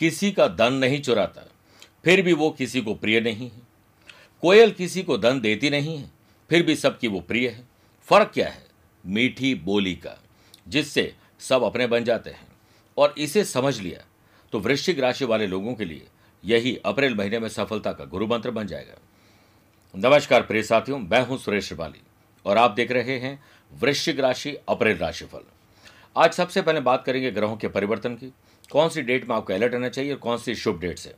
किसी का धन नहीं चुराता, फिर भी वो किसी को प्रिय नहीं है। कोयल किसी को धन देती नहीं है, फिर भी सबकी वो प्रिय है। फ़र्क क्या है? मीठी बोली का, जिससे सब अपने बन जाते हैं। और इसे समझ लिया तो वृश्चिक राशि वाले लोगों के लिए यही अप्रैल महीने में सफलता का गुरु मंत्र बन जाएगा। नमस्कार प्रिय साथियों, मैं हूँ सुरेश श्रिवाली और आप देख रहे हैं वृश्चिक राशि, अप्रैल राशिफल। आज सबसे पहले बात करेंगे ग्रहों के परिवर्तन की। कौन सी डेट में आपको अलर्ट रहना चाहिए और कौन सी शुभ डेट से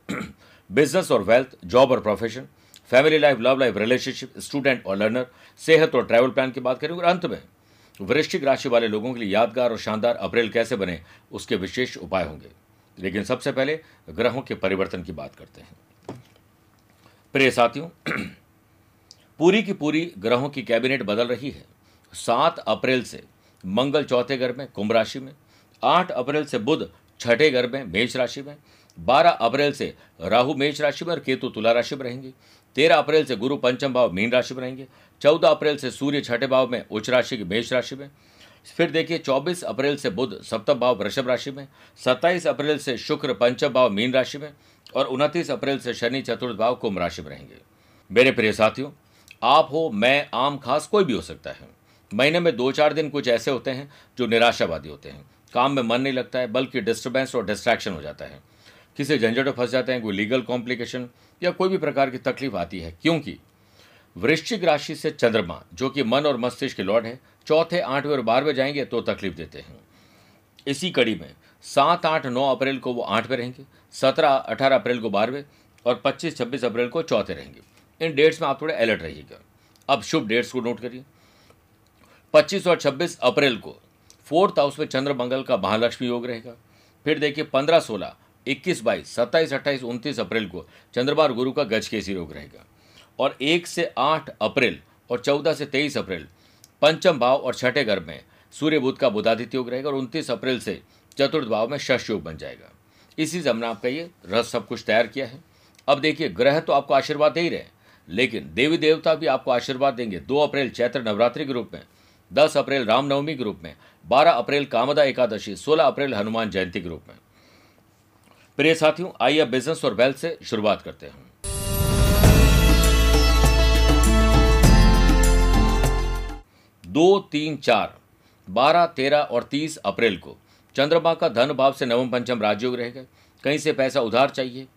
बिज़नेस और वेल्थ जॉब और profession family life love life relationship student और लर्नर सेहत और ट्रैवल प्लान की बात करें। और अंत में, वृश्चिक राशि वाले लोगों के लिए यादगार और शानदार अप्रैल कैसे बने, उसके विशेष उपाय होंगे। लेकिन सबसे पहले ग्रहों के परिवर्तन की बात करते हैं। प्रिय साथियों, पूरी की पूरी ग्रहों की कैबिनेट बदल रही है। सात अप्रैल से मंगल चौथे घर में, कुंभ राशि में, आठ अप्रैल से बुध छठे घर में मेष राशि में, बारह अप्रैल से राहु मेष राशि में और केतु तुला राशि में रहेंगे। तेरह अप्रैल से गुरु पंचम भाव मीन राशि में रहेंगे। चौदह अप्रैल से सूर्य छठे भाव में उच्च राशि की मेष राशि में। फिर देखिए, चौबीस अप्रैल से बुध सप्तम भाव वृषभ राशि में, सत्ताईस अप्रैल से शुक्र पंचम भाव मीन राशि में और उनतीस अप्रैल से शनि चतुर्थ भाव कुंभ राशि में रहेंगे। मेरे प्रिय साथियों, आप हो, मैं, आम, खास कोई भी हो सकता है। महीने में दो चार दिन कुछ ऐसे होते हैं जो निराशावादी होते हैं। काम में मन नहीं लगता है, बल्कि डिस्टर्बेंस और डिस्ट्रैक्शन हो जाता है। किसी झंझट में फंस जाते हैं, कोई लीगल कॉम्प्लिकेशन या कोई भी प्रकार की तकलीफ़ आती है। क्योंकि वृश्चिक राशि से चंद्रमा, जो कि मन और मस्तिष्क के लॉर्ड है, चौथे, आठवें और बारहवें जाएँगे तो तकलीफ़ देते हैं। इसी कड़ी में सात, आठ, नौ अप्रैल को वो आठवें रहेंगे, सत्रह, अठारह अप्रैल को बारहवें और पच्चीस, छब्बीस अप्रैल को चौथे रहेंगे। इन डेट्स में आप थोड़े अलर्ट रहिएगा। अब शुभ डेट्स को नोट करिए। पच्चीस और छब्बीस अप्रैल को फोर्थ हाउस में चंद्र मंगल का महालक्ष्मी योग रहेगा। फिर देखिए, पंद्रह सोलह, इक्कीस बाईस, सत्ताईस, अट्ठाईस, उनतीस अप्रैल को चंद्रमा गुरु का गज केसी योग रहेगा। और एक से आठ अप्रैल और चौदह से तेईस अप्रैल, पंचम भाव और छठे घर में सूर्य बुद्ध का बुधादित्य योग रहेगा और उनतीस अप्रैल से चतुर्थ भाव में शश योग बन जाएगा। इसी से हमने आपका ये रस सब कुछ तैयार किया है। अब देखिए, ग्रह तो आपको आशीर्वाद दे ही रहे लेकिन देवी देवता भी आपको आशीर्वाद देंगे। दो अप्रैल चैत्र नवरात्रि के रूप में दस अप्रैल रामनवमी के रूप में, बारह अप्रैल कामदा एकादशी, सोलह अप्रैल हनुमान जयंती के रूप में। प्रिय साथियों, आइए अब बिज़नेस और वेल्थ से शुरुआत करते हैं। दो, तीन, चार, बारह, तेरह और तीस अप्रैल को चंद्रमा का धन भाव से नवम पंचम राजयोग रहेगा। कहीं से पैसा उधार चाहिए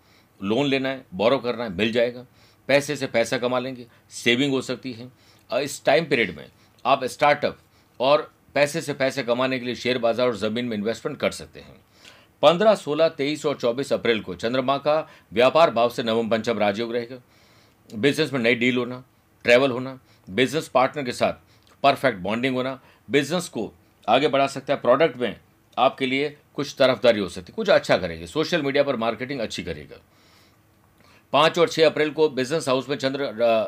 लोन लेना है बोरो करना है, मिल जाएगा। पैसे से पैसा कमा लेंगे सेविंग हो सकती है। इस टाइम पीरियड में आप स्टार्टअप और पैसे से पैसे कमाने के लिए शेयर बाज़ार और ज़मीन में इन्वेस्टमेंट कर सकते हैं। पंद्रह, सोलह, तेईस और चौबीस अप्रैल को चंद्रमा का व्यापार भाव से नवम पंचम राजयोग रहेगा। बिज़नेस में नई डील होना ट्रैवल होना बिज़नेस पार्टनर के साथ परफेक्ट बॉन्डिंग होना बिज़नेस को आगे बढ़ा सकता है। प्रोडक्ट में आपके लिए कुछ तरफदारी हो सकती है, कुछ अच्छा करेंगे। सोशल मीडिया पर मार्केटिंग अच्छी करेगा। पाँच और छः अप्रैल को बिज़नेस हाउस में चंद्र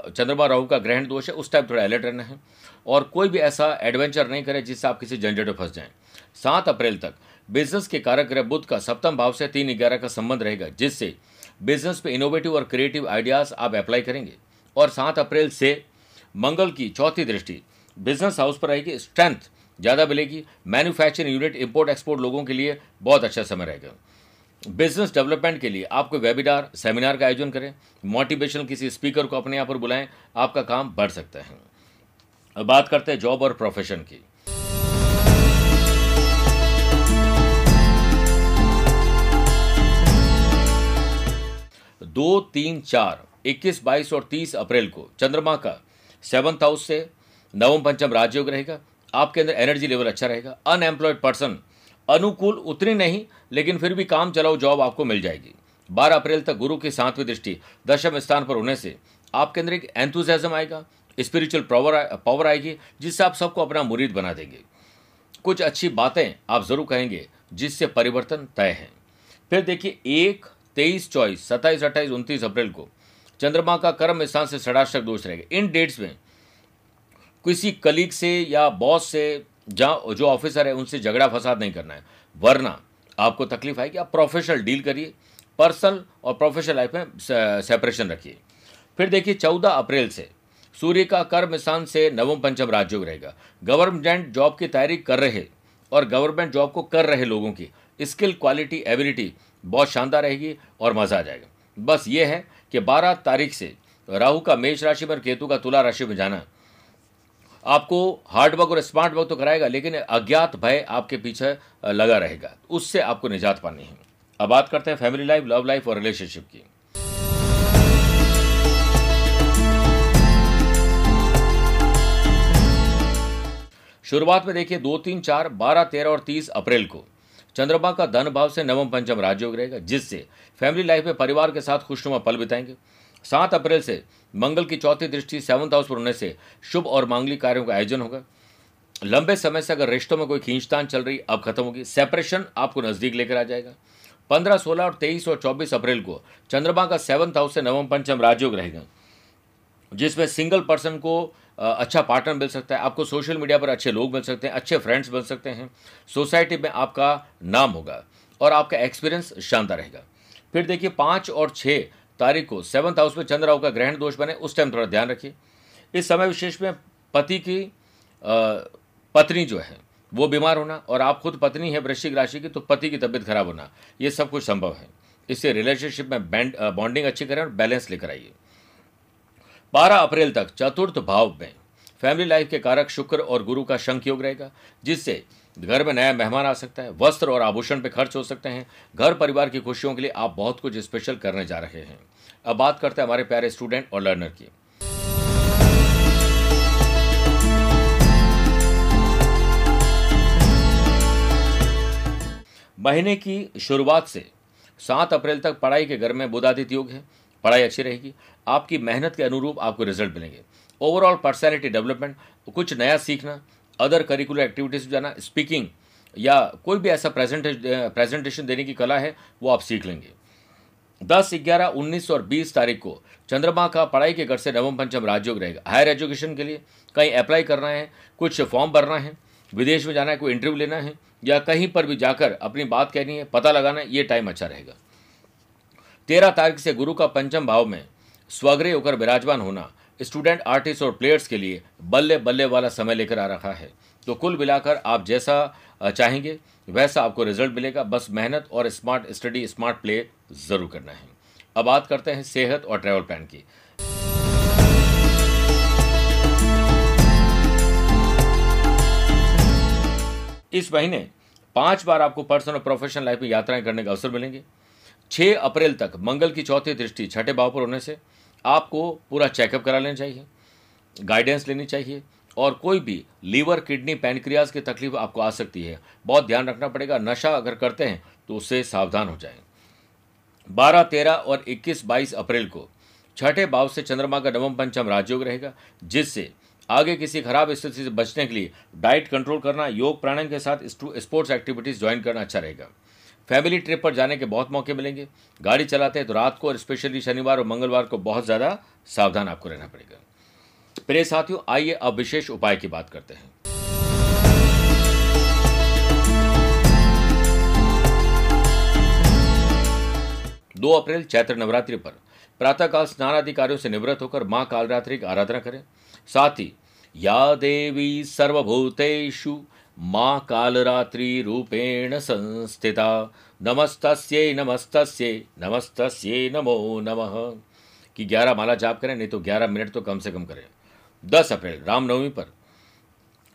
चंद्रमा राहु का ग्रहण दोष है, उस टाइम थोड़ा अलर्ट रहना है। और कोई भी ऐसा एडवेंचर नहीं करें जिससे आप किसी झंझट में फंस जाएँ। सात अप्रैल तक बिज़नेस के कारक ग्रह बुद्ध का सप्तम भाव से तीन ग्यारह का संबंध रहेगा, जिससे बिज़नेस पे इनोवेटिव और क्रिएटिव आइडियाज़ आप अप्लाई करेंगे। और सात अप्रैल से मंगल की चौथी दृष्टि बिज़नेस हाउस पर रहेगी। स्ट्रेंथ ज़्यादा मिलेगी। मैन्युफैक्चरिंग यूनिट इंपोर्ट एक्सपोर्ट लोगों के लिए बहुत अच्छा समय रहेगा। बिज़नेस डेवलपमेंट के लिए आपको वेबिनार, सेमिनार का आयोजन करें, मोटिवेशनल किसी स्पीकर को अपने यहाँ पर बुलाएँ, आपका काम बढ़ सकता है। अब बात करते हैं जॉब और प्रोफेशन की। दो, तीन, चार, इक्कीस, बाईस और तीस अप्रैल को चंद्रमा का सेवंथ हाउस से नवम पंचम राजयोग रहेगा, आपके अंदर एनर्जी लेवल अच्छा रहेगा, अनएम्प्लॉयड पर्सन अनुकूल उतनी नहीं, लेकिन फिर भी काम चलाओ जॉब आपको मिल जाएगी। बारह अप्रैल तक गुरु की सातवीं दृष्टि दशम स्थान पर होने से आपके अंदर एक एंथुजम आएगा स्पिरिचुअल पावर पावर आएगी, जिससे आप सबको अपना मुरीद बना देंगे। कुछ अच्छी बातें आप ज़रूर कहेंगे, जिससे परिवर्तन तय है। फिर देखिए, एक, तेईस, चौबीस, सत्ताईस, अट्ठाईस, उनतीस अप्रैल को चंद्रमा का कर्म स्थान से षडाष्टक दोष रहेगा। इन डेट्स में किसी कलीग से या बॉस से जहाँ जो ऑफिसर है, उनसे झगड़ा फसाद नहीं करना है। वरना आपको तकलीफ़ आएगी, आप प्रोफेशनल डील करिए। पर्सनल और प्रोफेशनल लाइफ में सेपरेशन रखिए। फिर देखिए, चौदह अप्रैल से सूर्य का कर्म स्थान से नवम पंचम राजयोग रहेगा। गवर्नमेंट जॉब की तैयारी कर रहे और गवर्नमेंट जॉब को कर रहे लोगों की स्किल क्वालिटी एबिलिटी बहुत शानदार रहेगी और मज़ा आ जाएगा। बस ये है कि 12 तारीख से राहु का मेष राशि पर केतु का तुला राशि में जाना आपको हार्ड वर्क और स्मार्ट वर्क तो कराएगा, लेकिन अज्ञात भय आपके पीछे लगा रहेगा। उससे आपको निजात पानी है। अब बात करते हैं फैमिली लाइफ लव लाइफ और रिलेशनशिप की। शुरुआत में देखिए, दो, तीन, चार, बारह, तेरह और तीस अप्रैल को चंद्रमा का धन भाव से नवम पंचम राजयोग रहेगा, जिससे फैमिली लाइफ में परिवार के साथ खुशनुमा पल बिताएँगे। सात अप्रैल से मंगल की चौथी दृष्टि सेवंथ हाउस पर होने से शुभ और मांगलिक कार्यों का आयोजन होगा। लंबे समय से अगर रिश्तों में कोई खींचतान चल रही, अब खत्म होगी। सेपरेशन आपको नज़दीक लेकर आ जाएगा। पंद्रह, सोलह और तेईस और चौबीस अप्रैल को चंद्रमा का सेवंथ हाउस से नवम पंचम राजयोग रहेगा, जिसमें सिंगल पर्सन को अच्छा पार्टनर मिल सकता है। आपको सोशल मीडिया पर अच्छे लोग मिल सकते हैं, अच्छे फ्रेंड्स मिल सकते हैं। सोसाइटी में आपका नाम होगा और आपका एक्सपीरियंस शानदार रहेगा। फिर देखिए, पाँच और छः तारीख को सेवंथ हाउस में चंद्र राहु का ग्रहण दोष बने, उस टाइम थोड़ा ध्यान रखिए। इस समय विशेष में पति की पत्नी जो है, वो बीमार होना और आप खुद पत्नी है वृश्चिक राशि की तो पति की तबीयत खराब होना, ये सब कुछ संभव है। इससे रिलेशनशिप में बैंड बॉन्डिंग अच्छी करें और बैलेंस लेकर आइए। बारह अप्रैल तक चतुर्थ भाव में फैमिली लाइफ के कारक शुक्र और गुरु का शंख योग रहेगा, जिससे घर में नया मेहमान आ सकता है, वस्त्र और आभूषण पे खर्च हो सकते हैं। घर परिवार की खुशियों के लिए आप बहुत कुछ स्पेशल करने जा रहे हैं। अब बात करते हैं हमारे प्यारे स्टूडेंट और लर्नर की। महीने की शुरुआत से सात अप्रैल तक पढ़ाई के घर में बुधादित योग है, पढ़ाई अच्छी रहेगी। आपकी मेहनत के अनुरूप आपको रिज़ल्ट मिलेंगे। ओवरऑल पर्सनैलिटी डेवलपमेंट कुछ नया सीखना अदर करिकुलर एक्टिविटीज़ जाना स्पीकिंग या कोई भी ऐसा प्रेजेंटेशन देने की कला है, वो आप सीख लेंगे। दस, ग्यारह, उन्नीस और बीस तारीख को चंद्रमा का पढ़ाई के घर से नवम पंचम राजयोग रहेगा। हायर एजुकेशन के लिए कहीं अप्लाई करना है, कुछ फॉर्म भरना है, विदेश में जाना है, कोई इंटरव्यू लेना है, या कहीं पर भी जाकर अपनी बात कहनी है, पता लगाना है, ये टाइम अच्छा रहेगा। तेरह तारीख से गुरु का पंचम भाव में स्वग्रह होकर विराजमान होना स्टूडेंट, आर्टिस्ट और प्लेयर्स के लिए बल्ले बल्ले वाला समय लेकर आ रहा है। तो कुल मिलाकर आप जैसा चाहेंगे, वैसा आपको रिज़ल्ट मिलेगा। बस मेहनत और स्मार्ट स्टडी, स्मार्ट प्ले ज़रूर करना है। अब बात करते हैं सेहत और ट्रैवल प्लान की। इस महीने पाँच बार आपको पर्सनल और प्रोफेशनल लाइफ में यात्राएँ करने का अवसर मिलेंगे। छह अप्रैल तक मंगल की चौथी दृष्टि छठे भाव पर होने से आपको पूरा चेकअप करा लेना चाहिए गाइडेंस लेनी चाहिए और कोई भी लीवर किडनी पैनक्रियाज की तकलीफ़ आपको आ सकती है। बहुत ध्यान रखना पड़ेगा, नशा अगर करते हैं तो उससे सावधान हो जाएँ। बारह, तेरह और इक्कीस, बाईस अप्रैल को छठे भाव से चंद्रमा का नवम पंचम राजयोग रहेगा, जिससे आगे किसी खराब स्थिति से बचने के लिए डाइट कंट्रोल करना, योग, प्राणायाम के साथ स्पोर्ट्स एक्टिविटीज़ ज्वाइन करना अच्छा रहेगा। फैमिली ट्रिप पर जाने के बहुत मौके मिलेंगे। गाड़ी चलाते हैं तो रात को और स्पेशली शनिवार और मंगलवार को बहुत ज़्यादा सावधान आपको रहना पड़ेगा। प्रिय साथियों, आइए अब विशेष उपाय की बात करते हैं। दो अप्रैल, चैत्र नवरात्रि पर प्रातःकाल स्नान अधिकारियों से निवृत्त होकर माँ कालरात्रि की आराधना करें। साथ ही, या देवी सर्वभूतेषु माँ कालरात्रि रूपेण संस्थिता। नमस्तस्ये नमस्तस्ये नमस्तस्ये नमो नमः। कि ग्यारह माला जाप करें, नहीं तो ग्यारह मिनट तो कम से कम करें। दस अप्रैल, रामनवमी पर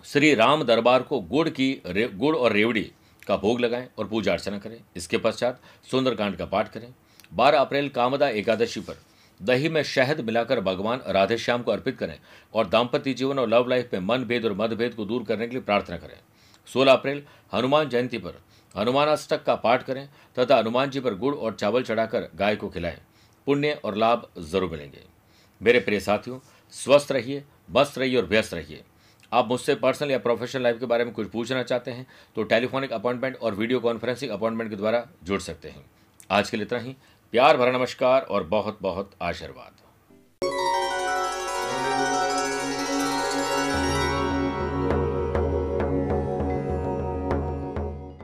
श्री राम दरबार को गुड़ की गुड़ और रेवड़ी का भोग लगाएँ और पूजा अर्चना करें। इसके पश्चात सुंदरकांड का पाठ करें। बारह अप्रैल, कामदा एकादशी पर दही में शहद मिलाकर भगवान राधेश्याम को अर्पित करें और दाम्पत्य जीवन और लव लाइफ में मन भेद और मतभेद को दूर करने के लिए प्रार्थना करें। सोलह अप्रैल, हनुमान जयंती पर। हनुमान अष्टक का पाठ करें तथा हनुमान जी पर गुड़ और चावल चढ़ाकर गाय को खिलाएँ। पुण्य और लाभ ज़रूर मिलेंगे। मेरे प्रिय साथियों, स्वस्थ रहिए, मस्त रहिए और व्यस्त रहिए। आप मुझसे पर्सनल या प्रोफेशनल लाइफ के बारे में कुछ पूछना चाहते हैं तो टेलीफोनिक अपॉइंटमेंट और वीडियो कॉन्फ्रेंसिंग अपॉइंटमेंट के द्वारा जुड़ सकते हैं। आज के लिए इतना ही। प्यार भरा नमस्कार और बहुत बहुत आशीर्वाद।